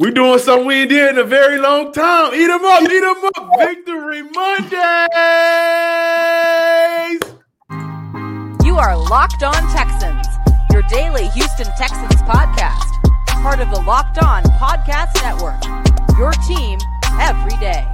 We doing something we did in a very long time. Eat them up, eat them up. Victory Mondays. You are Locked On Texans, your daily Houston Texans podcast, part of the Locked On Podcast Network. Your team every day.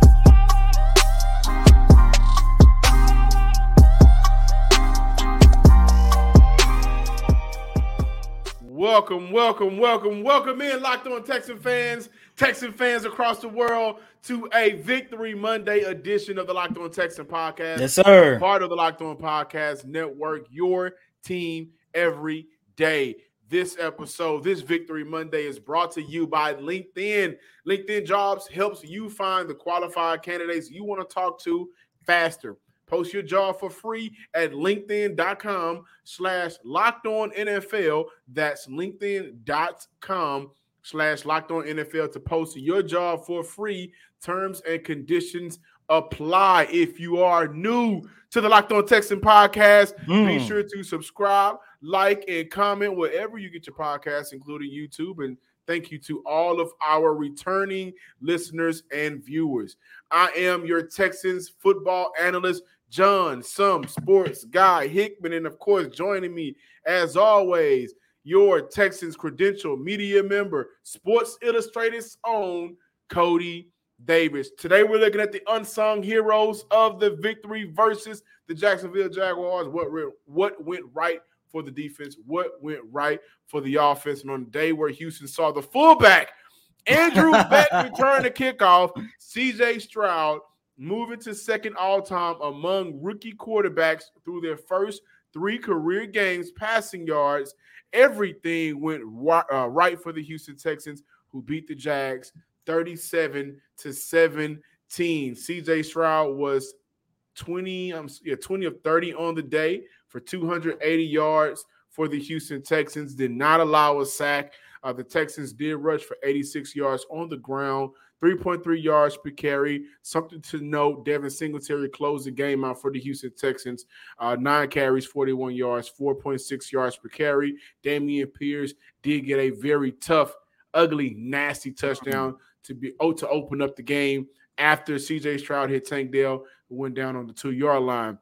Welcome, welcome, welcome, welcome in, Locked On Texan fans, Texan fans across the world, to a Victory Monday edition of the Locked On Texan podcast. Yes, sir. Part of the Locked On Podcast Network, your team every day. This episode, this Victory Monday, is brought to you by LinkedIn. LinkedIn Jobs helps you find the qualified candidates you want to talk to faster. Post your job for free at linkedin.com slash locked on NFL. That's linkedin.com slash locked on NFL to post your job for free. Terms and conditions apply. If you are new to the Locked On Texan podcast, mm. be sure to subscribe, like, and comment wherever you get your podcasts, including YouTube. And thank you to all of our returning listeners and viewers. I am your Texans football analyst, John, some sports guy, Hickman, and of course, joining me as always, your Texans credential media member, Sports Illustrated's own Coty Davis. Today, we're looking at the unsung heroes of the victory versus the Jacksonville Jaguars. What, what went right for the defense? What went right for the offense? And on the day where Houston saw the fullback, Andrew Beck return to kickoff, CJ Stroud moving to second all time among rookie quarterbacks through their first three career games, passing yards. Everything went right, uh, right for the Houston Texans, who beat the Jags 37 to 17. CJ Stroud was 20, um, yeah, 20 of 30 on the day for 280 yards for the Houston Texans. Did not allow a sack. Uh, the Texans did rush for 86 yards on the ground. 3.3 yards per carry. Something to note Devin Singletary closed the game out for the Houston Texans. Uh, nine carries, 41 yards, 4.6 yards per carry. Dameon Pierce did get a very tough, ugly, nasty touchdown to be oh, to open up the game after CJ Stroud hit Tank Dell, went down on the two yard line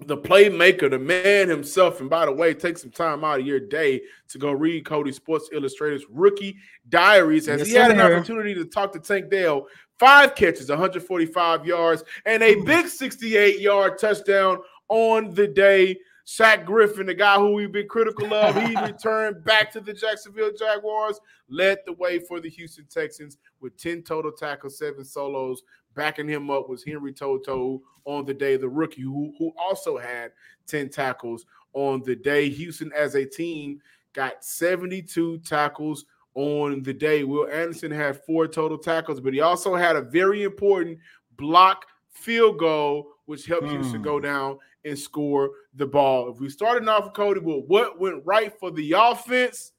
the playmaker, the man himself. And by the way, take some time out of your day to go read Coty Sports Illustrated's rookie diaries as yes, he had an opportunity to talk to Tank Dell. Five catches, 145 yards, and a hmm. big 68 yard touchdown on the day. Shaq Griffin, the guy who we've been critical of, he returned back to the Jacksonville Jaguars, led the way for the Houston Texans with 10 total tackles, seven solos, Backing him up was Henry To'oTo'o on the day, the rookie who, who also had 10 tackles on the day. Houston, as a team, got 72 tackles on the day. Will Anderson had four total tackles, but he also had a very important block field goal, which helped mm. Houston go hmm. down and score the ball. If we started off with Coty, well, what went right for the offense?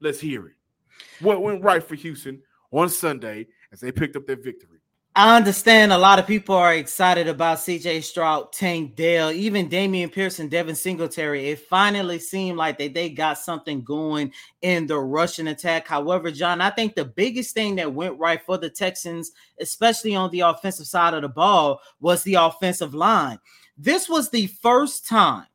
Let's hear it. What went right for Houston on Sunday as they picked up their victory? I understand a lot of people are excited about CJ Stroud, Tank Dell, even Damian Pearson, Devin Singletary. It finally seemed like they, they got something going in the rushing attack. However, John, I think the biggest thing that went right for the Texans, especially on the offensive side of the ball, was the offensive line. This was the first time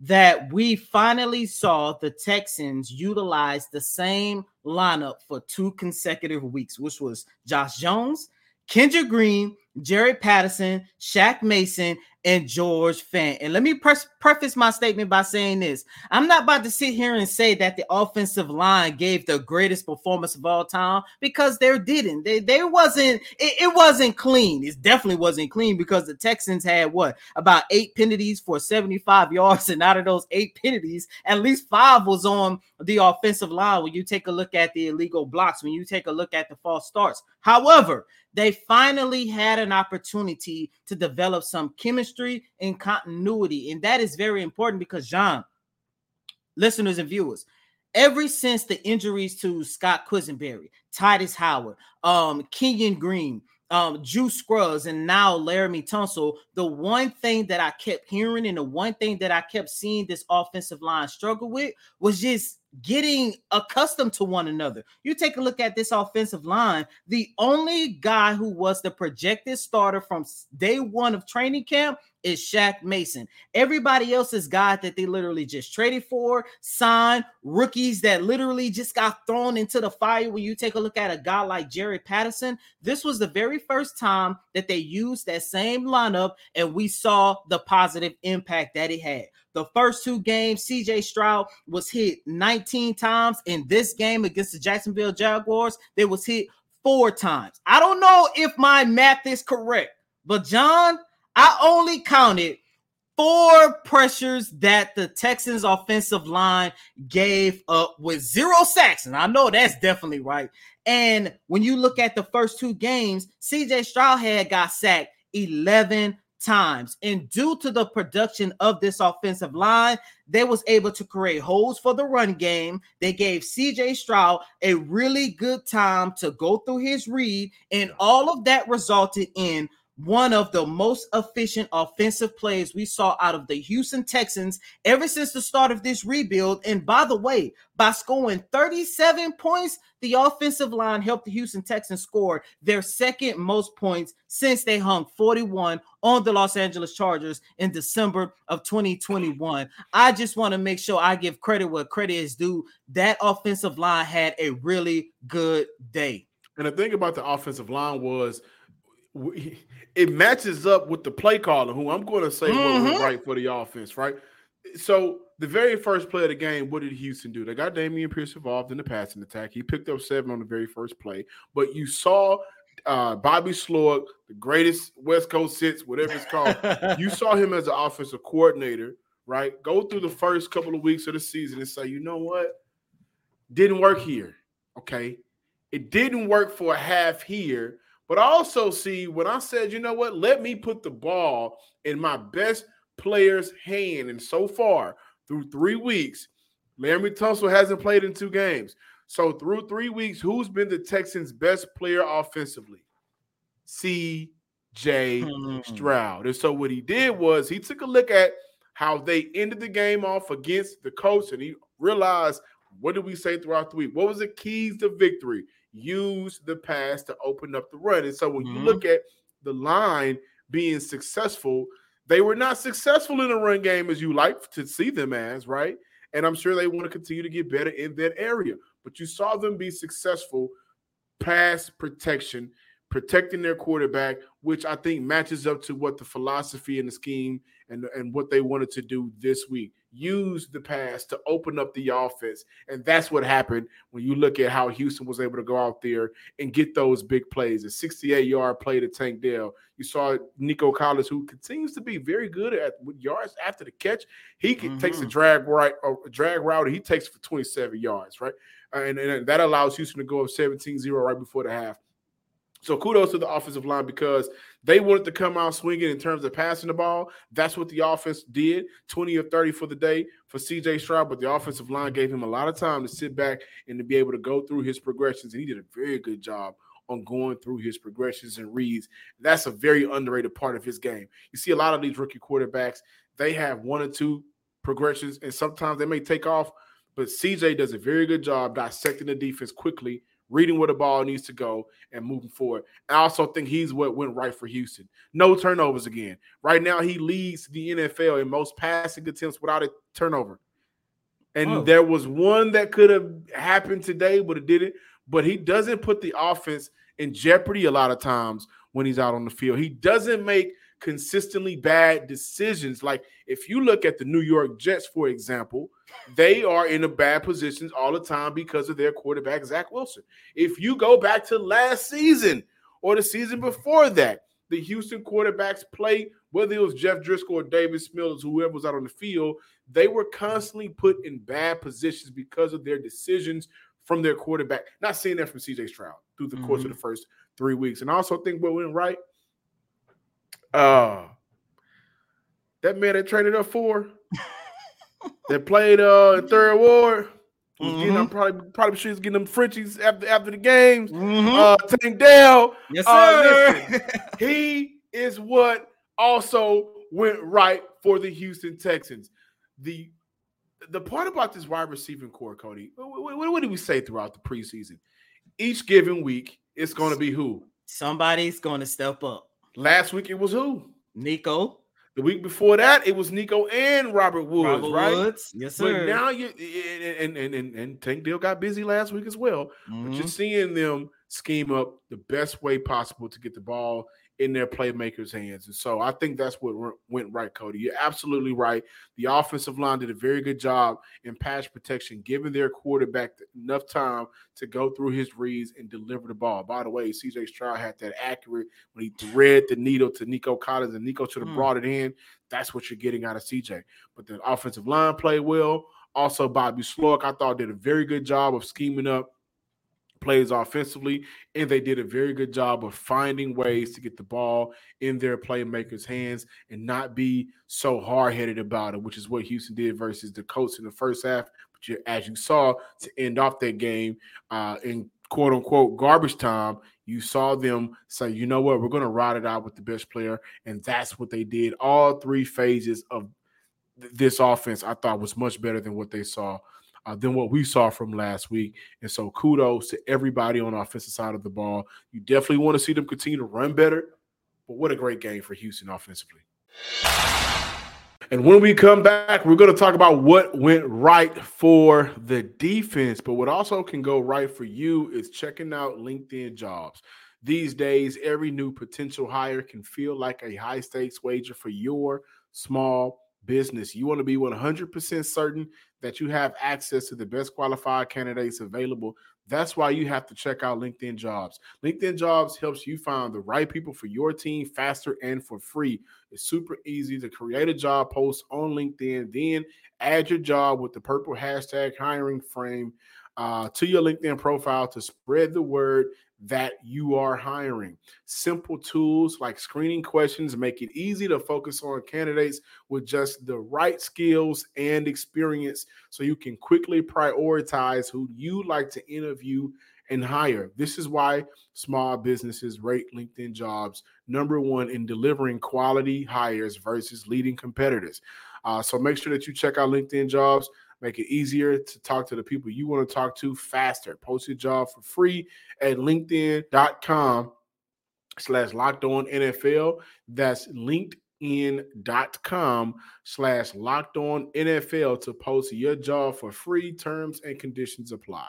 that we finally saw the Texans utilize the same lineup for two consecutive weeks, which was Josh Jones Kendrick Green, Jarrett Patterson, Shaq Mason, and George Fant. And let me pre- preface my statement by saying this I'm not about to sit here and say that the offensive line gave the greatest performance of all time because they didn't. They, they wasn't, it, it wasn't clean. It definitely wasn't clean because the Texans had what about eight penalties for 75 yards, and out of those eight penalties, at least five was on the offensive line when you take a look at the illegal blocks, when you take a look at the false starts. However, they finally had an opportunity to develop some chemistry and continuity. And that is very important because, John, listeners and viewers, ever since the injuries to Scott Quessenberry, Tytus Howard, um, Kenyon Green, um, Juice Scruggs, and now Laremy Tunsil, the one thing that I kept hearing and the one thing that I kept seeing this offensive line struggle with was just getting accustomed to one another. You take a look at this offensive line, the only guy who was the projected starter from day one of training camp is Shaq Mason. Everybody else is guys that they literally just traded for, signed, rookies that literally just got thrown into the fire. When you take a look at a guy like Jerry Patterson, this was the very first time that they used that same lineup, and we saw the positive impact that it had. The first two games, CJ Stroud was hit 19 times. In this game against the Jacksonville Jaguars, they was hit four times. I don't know if my math is correct, but John, I only counted four pressures that the Texans offensive line gave up with zero sacks. And I know that's definitely right. And when you look at the first two games, CJ Stroud had got sacked 11 times. And due to the production of this offensive line, they was able to create holes for the run game. They gave CJ Stroud a really good time to go through his read, and all of that resulted in one of the most efficient offensive plays we saw out of the Houston Texans ever since the start of this rebuild. And by the way, by scoring 37 points, the offensive line helped the Houston Texans score their second most points since they hung 41 on the Los Angeles Chargers in December of 2021. I just want to make sure I give credit where credit is due. That offensive line had a really good day. And the thing about the offensive line was it matches up with the play caller, who I'm going to say mm-hmm. was right for the offense, right? So the very first play of the game, what did Houston do? They got Dameon Pierce involved in the passing attack. He picked up seven on the very first play, but you saw uh, Bobby Slowik, the greatest West Coast sits, whatever it's called. you saw him as an offensive coordinator, right? Go through the first couple of weeks of the season and say, you know what? Didn't work here. Okay. It didn't work for a half here but I also see when I said, you know what, let me put the ball in my best player's hand. And so far, through three weeks, Laremy Tunsil hasn't played in two games. So through three weeks, who's been the Texans' best player offensively? C. J. Mm-hmm. Stroud. And so what he did was he took a look at how they ended the game off against the Colts, and he realized what did we say throughout the week? What was the keys to victory? Use the pass to open up the run. And so when mm-hmm. you look at the line being successful, they were not successful in the run game as you like to see them as, right? And I'm sure they want to continue to get better in that area. But you saw them be successful pass protection, protecting their quarterback, which I think matches up to what the philosophy and the scheme and, and what they wanted to do this week use the pass to open up the offense. And that's what happened when you look at how Houston was able to go out there and get those big plays. A 68 yard play to Tank Dell. You saw Nico Collins, who continues to be very good at yards after the catch. He mm-hmm. takes a mm-hmm. drag right, a drag route, he takes for 27 yards, right? And, and that allows Houston to go up 17 0 right before the half. So kudos to the offensive line because they wanted to come out swinging in terms of passing the ball. That's what the offense did 20 or 30 for the day for CJ Stroud. But the offensive line gave him a lot of time to sit back and to be able to go through his progressions. And he did a very good job on going through his progressions and reads. That's a very underrated part of his game. You see a lot of these rookie quarterbacks, they have one or two progressions, and sometimes they may take off. But CJ does a very good job dissecting the defense quickly reading where the ball needs to go and moving forward. I also think he's what went right for Houston. No turnovers again. Right now, he leads the NFL in most passing attempts without a turnover. And oh. there was one that could have happened today, but it didn't. But he doesn't put the offense in jeopardy a lot of times when he's out on the field. He doesn't make consistently bad decisions. Like if you look at the New York Jets, for example, they are in a bad positions all the time because of their quarterback, Zach Wilson. If you go back to last season or the season before that, the Houston quarterbacks play, whether it was Jeff Driskel or David Smithers, whoever was out on the field, they were constantly put in bad positions because of their decisions from their quarterback. Not seeing that from CJ Stroud through the mm-hmm. course of mm-hmm. the first three weeks. And I also think what went right uh that man that traded up for that played uh third ward. Mm-hmm. Getting, I'm probably probably sure he's getting them Frenchies after after the games. Mm-hmm. Uh Tank Dell. Yes, uh, sir. Uh, listen, he is what also went right for the Houston Texans. The the part about this wide receiving core, Coty, what, what, what did we say throughout the preseason? Each given week, it's going to be who? Somebody's going to step up. Last week, it was who? Nico. The week before that, it was Nico and Robert Woods, Robert right? Woods. Yes, sir. But now you and and and, and Tank Dell got busy last week as well. Mhm. But you're seeing them scheme up the best way possible to get the ball in their playmakers' hands. And so I think that's what went- went right, Coty. You're absolutely right. The offensive line did a very good job in pass protection, giving their quarterback enough time to go through his reads and deliver the ball. By the way, CJ Stroud had that accurate when he thread the needle to Nico Collins and Nico should have Hmm. brought it in. That's what you're getting out of CJ. But the offensive line played well. Also, Bobby Slowik, I thought, did a very good job of scheming up plays offensively, and they did a very good job of finding ways to get the ball in their playmakers' hands and not be so hard headed about it, which is what Houston did versus the Colts in the first half. But you, as you saw to end off that game uh, in quote unquote garbage time, you saw them say, you know what, we're going to ride it out with the best player. And that's what they did. All three phases of th- this offense, I thought was much better than what they saw uh, than what we saw from last week. And so kudos to everybody on the offensive side of the ball. You definitely want to see them continue to run better. But what a great game for Houston offensively. And when we come back, we're going to talk about what went right for the defense. But what also can go right for you is checking out LinkedIn jobs. These days, every new potential hire can feel like a high stakes wager for your small business. You want to be 100% certain that you have access to the best qualified candidates available. That's why you have to check out LinkedIn Jobs. LinkedIn Jobs helps you find the right people for your team faster and for free. It's super easy to create a job post on LinkedIn, then add your job with the purple hashtag hiring frame uh, to your LinkedIn profile to spread the word that you are hiring. Simple tools like screening questions make it easy to focus on candidates with just the right skills and experience so you can quickly prioritize who you like to interview and hire. This is why small businesses rate LinkedIn jobs number one in delivering quality hires versus leading competitors. Uh, so make sure that you check out LinkedIn jobs. Make it easier to talk to the people you want to talk to faster. Post your job for free at LinkedIn.com slash locked on NFL. That's LinkedIn.com slash locked on NFL to post your job for free. Terms and conditions apply.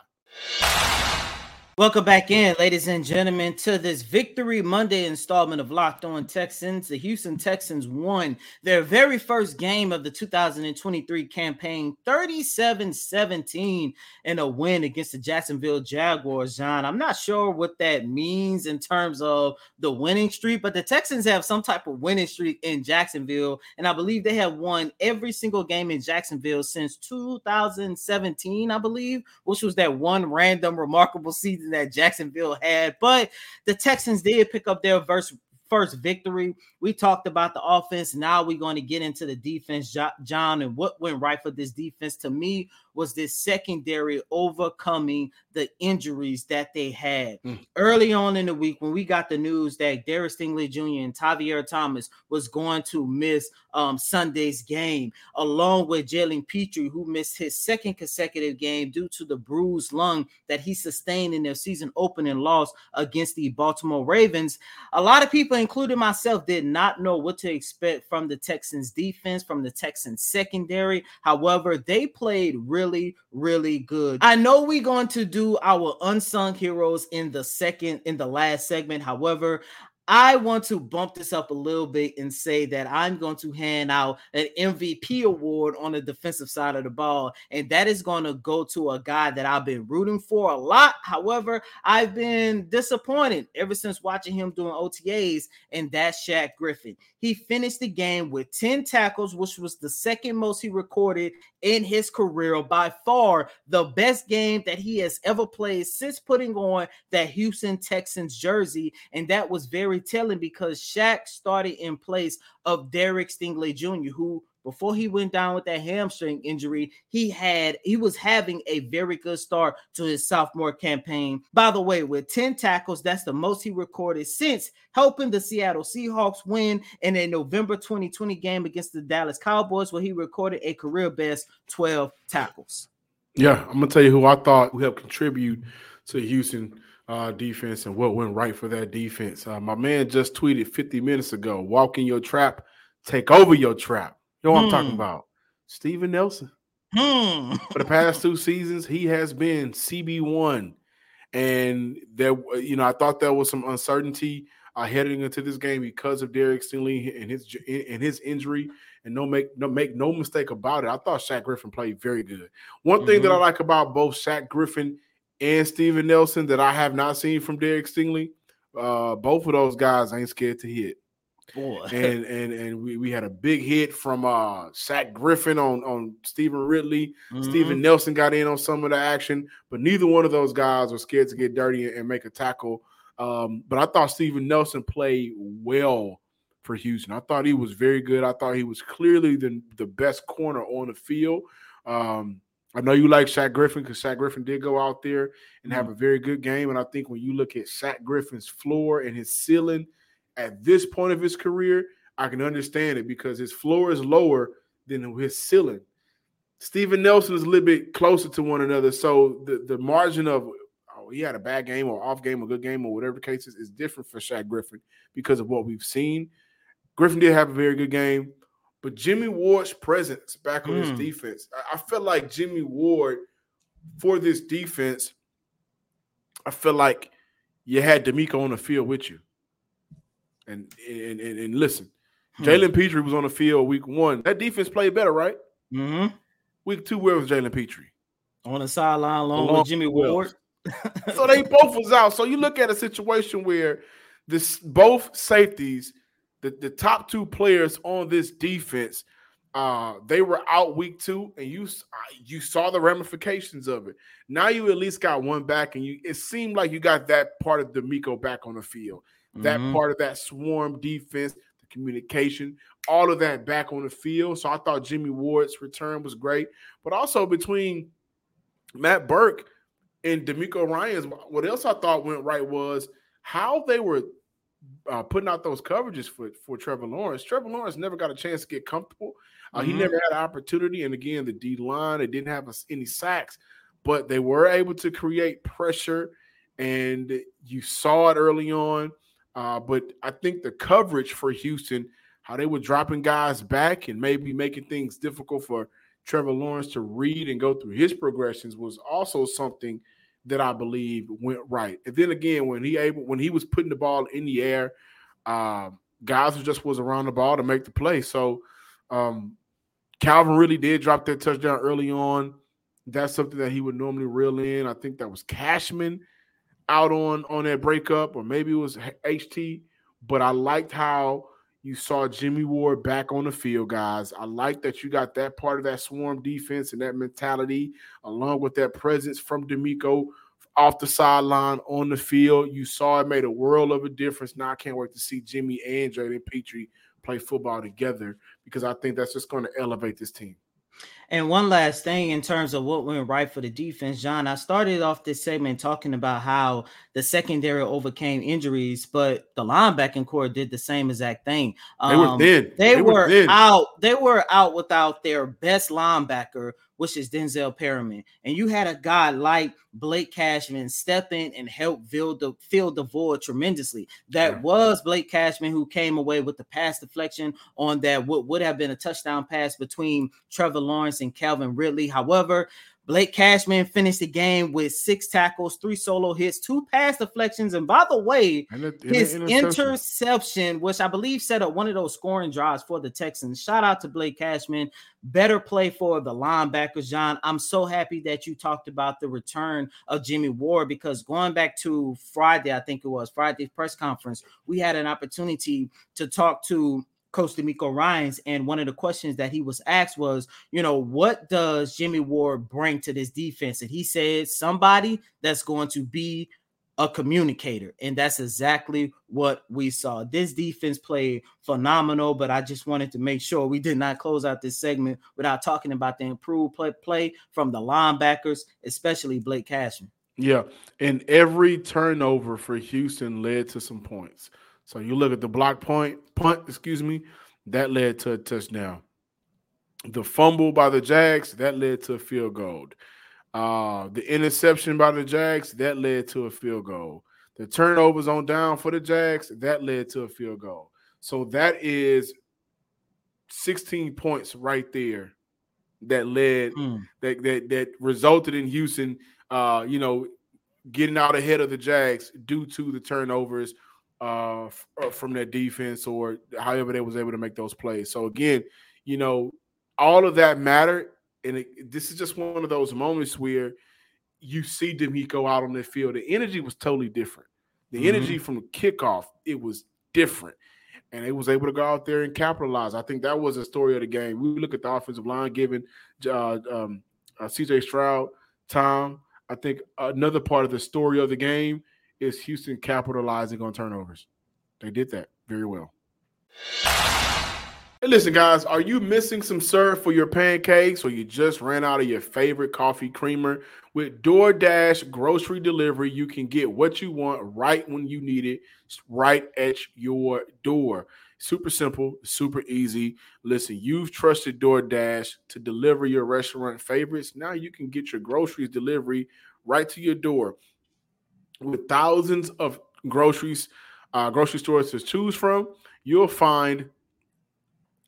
Welcome back in, ladies and gentlemen, to this Victory Monday installment of Locked On Texans. The Houston Texans won their very first game of the 2023 campaign, 37 17, in a win against the Jacksonville Jaguars. John, I'm not sure what that means in terms of the winning streak, but the Texans have some type of winning streak in Jacksonville, and I believe they have won every single game in Jacksonville since 2017, I believe, which was that one random remarkable season that Jacksonville had. But the Texans did pick up their first first victory. We talked about the offense. Now we're going to get into the defense, John, and what went right for this defense to me was this secondary overcoming the injuries that they had Mm. early on in the week when we got the news that Derek Stingley Jr. and Tavierre Thomas was going to miss um, Sunday's game, along with Jalen Pitre, who missed his second consecutive game due to the bruised lung that he sustained in their season opening loss against the Baltimore Ravens. A lot of people, including myself, did not know what to expect from the Texans defense, from the Texans secondary. However, they played really, really good. I know we're going to do our unsung heroes in the second, in the last segment. However, I want to bump this up a little bit and say that I'm going to hand out an MVP award on the defensive side of the ball, and that is going to go to a guy that I've been rooting for a lot. However, I've been disappointed ever since watching him doing OTAs, and that's Shaq Griffin. He finished the game with 10 tackles, which was the second most he recorded in his career. By far, the best game that he has ever played since putting on that Houston Texans jersey. And that was telling because Shaq started in place of Derek Stingley Jr., who before he went down with that hamstring injury, he had he was having a very good start to his sophomore campaign. By the way, with 10 tackles, that's the most he recorded since helping the Seattle Seahawks win in a November 2020 game against the Dallas Cowboys, where he recorded a career best 12 tackles. Yeah, I'm gonna tell you who I thought would help contribute to Houston uh, defense and what went right for that defense. Uh, my man just tweeted 50 minutes ago: "Walk in your trap, take over your trap." You know what hmm. I'm talking hmm. about? Steven Nelson. Hmm. For the past two seasons, he has been CB one, and there, you know, I thought there was some uncertainty uh, heading into this game because of Derek Stingley and his and his injury. And no make no make no mistake about it. I thought Shaq Griffin played very good. One thing mm-hmm. that I mm-hmm. like about both Shaq Griffin and Steven Nelson that I have not seen from Derek Stingley, uh, both of those guys ain't scared to hit. Boy. And and and we, we had a big hit from uh Shaq Griffin on on Stevan Ridley. Mm-hmm. Steven Nelson got in on some of the action, but neither one of those guys were scared to get dirty and, and make a tackle. Um, but I thought Steven Nelson played well for Houston. I thought he was very good. I thought he was clearly the, the best corner on the field. Um, I know you like Shaq Griffin because Shaq Griffin did go out there and have mm-hmm. a very good game. And I think when you look at Shaq Griffin's floor and his ceiling – at this point of his career, I can understand it because his floor is lower than his ceiling. Steven Nelson is a little bit closer to one another. So the, the margin of oh, he had a bad game or off game or good game or whatever the case is, is different for Shaq Griffin because of what we've seen. Griffin did have a very good game, but Jimmy Ward's presence back on mm. his defense, I, I feel like Jimmy Ward for this defense, I feel like you had DeMeco on the field with you. And and and, and listen, hmm. Jalen Pitre was on the field week one. That defense played better, right? Mm-hmm. Week two, where was Jalen Pitre? On the sideline along, along with Jimmy Ward. so they both was out. So you look at a situation where this both safeties, the, the top two players on this defense, uh, they were out week two, and you you saw the ramifications of it. Now you at least got one back, and you it seemed like you got that part of DeMeco back on the field that mm-hmm. part of that swarm defense, the communication, all of that back on the field. So I thought Jimmy Ward's return was great, but also between Matt Burke and DeMeco Ryans, what else I thought went right was how they were uh, putting out those coverages for for Trevor Lawrence. Trevor Lawrence never got a chance to get comfortable. Uh, mm-hmm. He never had an opportunity, and again, the D line they didn't have any sacks, but they were able to create pressure, and you saw it early on. Uh, but I think the coverage for Houston, how they were dropping guys back and maybe making things difficult for Trevor Lawrence to read and go through his progressions was also something that I believe went right. And then again, when he able when he was putting the ball in the air, uh, guys just was around the ball to make the play. So um, Calvin Ridley did drop that touchdown early on. That's something that he would normally reel in. I think that was Cashman out on on that breakup, or maybe it was HT. But I liked how you saw Jimmy Ward back on the field, guys. I like that you got that part of that swarm defense and that mentality, along with that presence from DeMeco off the sideline on the field. You saw it made a world of a difference. Now I can't wait to see Jimmy and Jalen Pitre play football together because I think that's just going to elevate this team. And one last thing in terms of what went right for the defense, John, I started off this segment talking about how the secondary overcame injuries, but the linebacking core did the same exact thing. Um, they were um, thin. They, they were, were thin. out. They were out without their best linebacker, which is Denzel Perryman. And you had a guy like Blake Cashman step in and help fill the fill the void tremendously. That yeah. was Blake Cashman who came away with the pass deflection on that what would have been a touchdown pass between Trevor Lawrence and Calvin Ridley. However, Blake Cashman finished the game with six tackles, three solo hits, two pass deflections, and by the way, a, his interception. interception, which I believe set up one of those scoring drives for the Texans. Shout out to Blake Cashman. Better play for the linebackers, John. I'm so happy that you talked about the return of Jimmy Ward because going back to Friday, I think it was Friday's press conference, we had an opportunity to talk to Coach DeMeco Ryans, and one of the questions that he was asked was, you know, what does Jimmy Ward bring to this defense? And he said somebody that's going to be a communicator. And that's exactly what we saw. This defense played phenomenal, but I just wanted to make sure we did not close out this segment without talking about the improved play, play from the linebackers, especially Blake Cashman. Yeah. And every turnover for Houston led to some points. So you look at the block point, punt, excuse me, that led to a touchdown. The fumble by the Jags, that led to a field goal. Uh, the interception by the Jags that led to a field goal. The turnovers on down for the Jags that led to a field goal. So that is 16 points right there that led mm. that that that resulted in Houston uh you know getting out ahead of the Jags due to the turnovers uh, f- uh, from their defense or however they was able to make those plays. So again, you know, all of that mattered and it, this is just one of those moments where you see DeMeco out on the field. The energy was totally different. The mm-hmm. energy from the kickoff, it was different. And it was able to go out there and capitalize. I think that was the story of the game. We look at the offensive line, giving uh, um, uh, CJ Stroud time. I think another part of the story of the game is Houston capitalizing on turnovers. They did that very well. Hey, listen, guys, are you missing some syrup for your pancakes or you just ran out of your favorite coffee creamer? With DoorDash grocery delivery, you can get what you want right when you need it, right at your door. Super simple, super easy. Listen, you've trusted DoorDash to deliver your restaurant favorites. Now you can get your groceries delivery right to your door. With thousands of groceries, uh, grocery stores to choose from, you'll find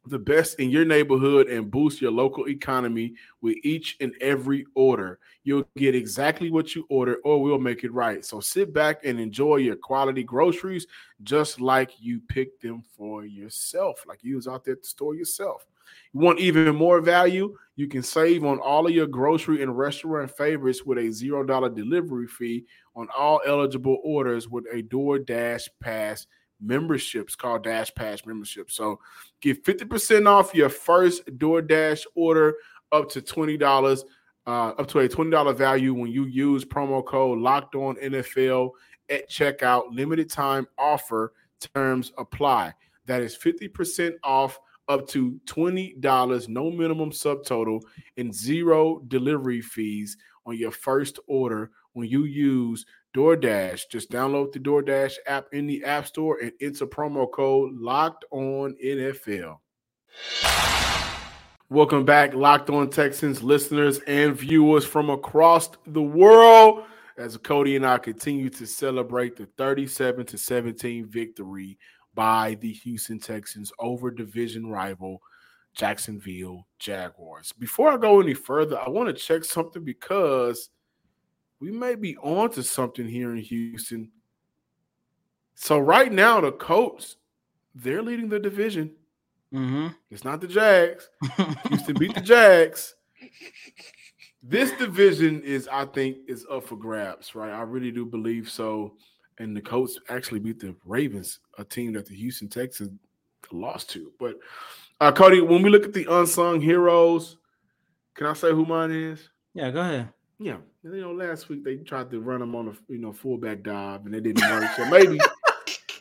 the best in your neighborhood and boost your local economy with each and every order. You'll get exactly what you order, or we'll make it right. So sit back and enjoy your quality groceries just like you picked them for yourself, like you was out there at the store yourself. You want even more value? You can save on all of your grocery and restaurant favorites with a zero dollar delivery fee on all eligible orders with a DoorDash Pass memberships called Dash Pass membership. So get 50% off your first DoorDash order up to $20, uh, up to a $20 value when you use promo code locked on NFL at checkout. Limited time offer terms apply. That is 50% off up to $20, no minimum subtotal, and zero delivery fees on your first order when you use DoorDash. Just download the DoorDash app in the App Store and enter promo code Locked On NFL. Welcome back, Locked On Texans listeners and viewers from across the world. As Cody and I continue to celebrate the 37 to 17 victory by the Houston Texans over division rival Jacksonville Jaguars. Before I go any further, I want to check something because – we may be on to something here in Houston. So right now, the Colts, they're leading the division. Mm-hmm. It's not the Jags. Houston beat the Jags. This division is, I think, is up for grabs, right? I really do believe so. And the Colts actually beat the Ravens, a team that the Houston Texans lost to. But uh, Coty, when we look at the unsung heroes, can I say who mine is? Yeah, go ahead. Yeah, you know, last week they tried to run him on a you know fullback dive and it didn't work. So maybe,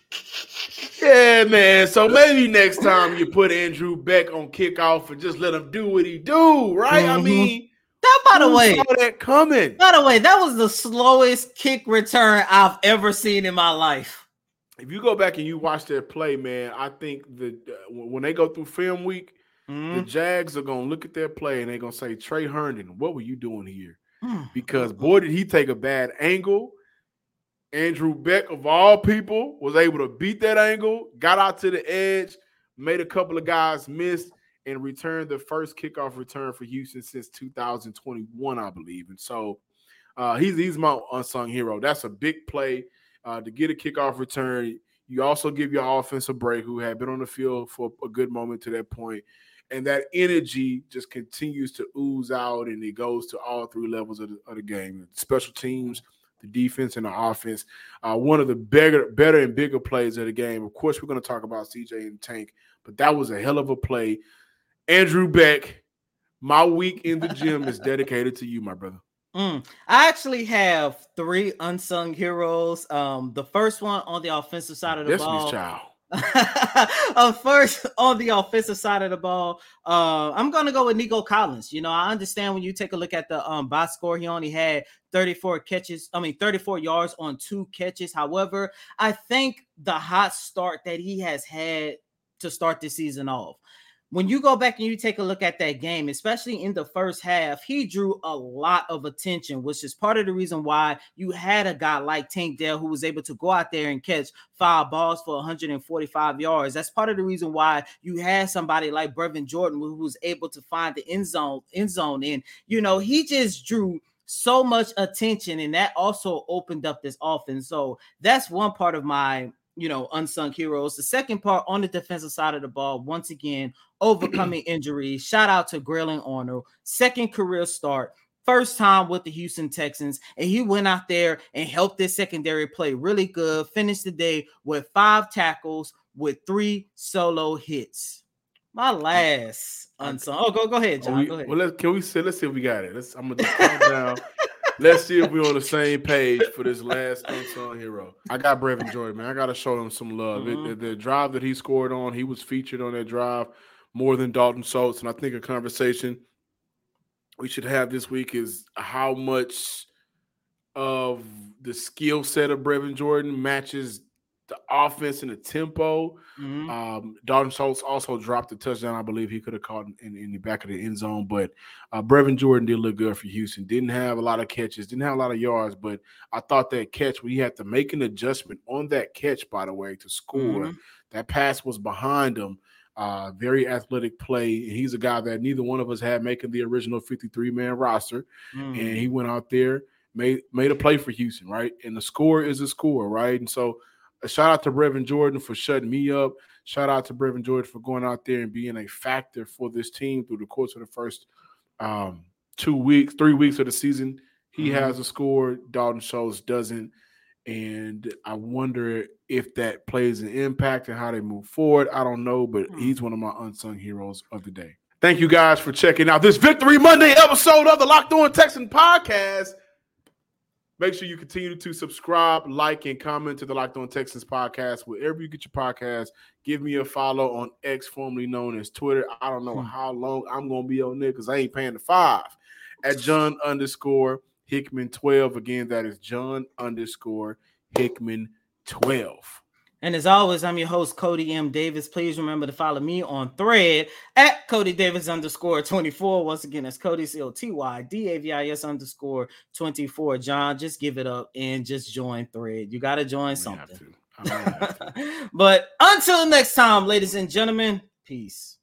yeah, man. So maybe next time you put Andrew Beck on kickoff and just let him do what he do, right? Mm-hmm. I mean, that by the way, saw that coming. By the way, that was the slowest kick return I've ever seen in my life. If you go back and you watch that play, man, I think that uh, when they go through film week, mm-hmm. the Jags are gonna look at their play and they're gonna say, Tre Herndon, what were you doing here? Hmm. because boy, did he take a bad angle. Andrew Beck, of all people, was able to beat that angle, got out to the edge, made a couple of guys miss, and returned the first kickoff return for Houston since 2021, I believe. And so uh, he's he's my unsung hero. That's a big play uh, to get a kickoff return. You also give your offensive break, who had been on the field for a good moment to that point and that energy just continues to ooze out and it goes to all three levels of the, of the game special teams the defense and the offense uh, one of the better better and bigger plays of the game of course we're going to talk about cj and tank but that was a hell of a play andrew beck my week in the gym is dedicated to you my brother Mm. I actually have three unsung heroes. Um, the first one on the offensive side of the Destiny's ball. Child. uh, first on the offensive side of the ball, uh, I'm gonna go with Nico Collins. You know, I understand when you take a look at the um box score, he only had 34 catches, I mean 34 yards on two catches. However, I think the hot start that he has had to start the season off when you go back and you take a look at that game, especially in the first half, he drew a lot of attention, which is part of the reason why you had a guy like Tank Dell who was able to go out there and catch five balls for 145 yards. That's part of the reason why you had somebody like Brevin Jordan who was able to find the end zone, end zone, and you know he just drew so much attention, and that also opened up this offense. So that's one part of my you know, unsung heroes. The second part on the defensive side of the ball, once again, overcoming injuries. Shout out to Grayland Arnold, second career start, first time with the Houston Texans, and he went out there and helped this secondary play really good. Finished the day with five tackles with three solo hits. My last unsung. Oh, go go ahead, oh, John. We, go ahead. Well, let's, can we say? Let's see if we got it. Let's. I'm gonna just calm down. Let's see if we're on the same page for this last unsung hero. I got Brevin Jordan, man. I got to show him some love. Mhm. It- the, the drive that he scored on, he was featured on that drive more than Dalton Schultz. And I think a conversation we should have this week is how much of the skill set of Brevin Jordan matches the offense and the tempo. Mhm. Um, Dalton Schultz also dropped a touchdown. I believe he could have caught in, in the back of the end zone, but uh, Brevin Jordan did look good for Houston. Didn't have a lot of catches, didn't have a lot of yards, but I thought that catch, we had to make an adjustment on that catch, by the way, to score. Mhm. That pass was behind him. Uh, very athletic play. He's a guy that neither one of us had making the original 53 man roster Mhm. and he went out there made made a play for Houston, right? And the score is a score, right? And so, shout out to Brevin Jordan for shutting me up. Shout out to Brevin Jordan for going out there and being a factor for this team through the course of the first um, two weeks, three weeks of the season. He Mhm. has a score. Dalton Schultz doesn't, and I wonder if that plays an impact and how they move forward. I don't know, but Hmm. he's one of my unsung heroes of the day. Thank you guys for checking out this Victory Monday episode of the Locked On Texan podcast. Make sure you continue to subscribe, like, and comment to the Locked On Texans podcast wherever you get your podcast. Give me a follow on X, formerly known as Twitter. I don't know Hmm. how long I'm gonna be on there because I ain't paying the five. At John underscore Hickman 12. Again, that is John underscore Hickman 12. And as always, I'm your host, Coty M. Davis. Please remember to follow me on thread at Coty Davis underscore 24. Once again, it's Coty C O T Y D A V I S underscore 24. John, just give it up and just join thread. You got to join something. to. I may have to. but until next time, ladies and gentlemen, peace.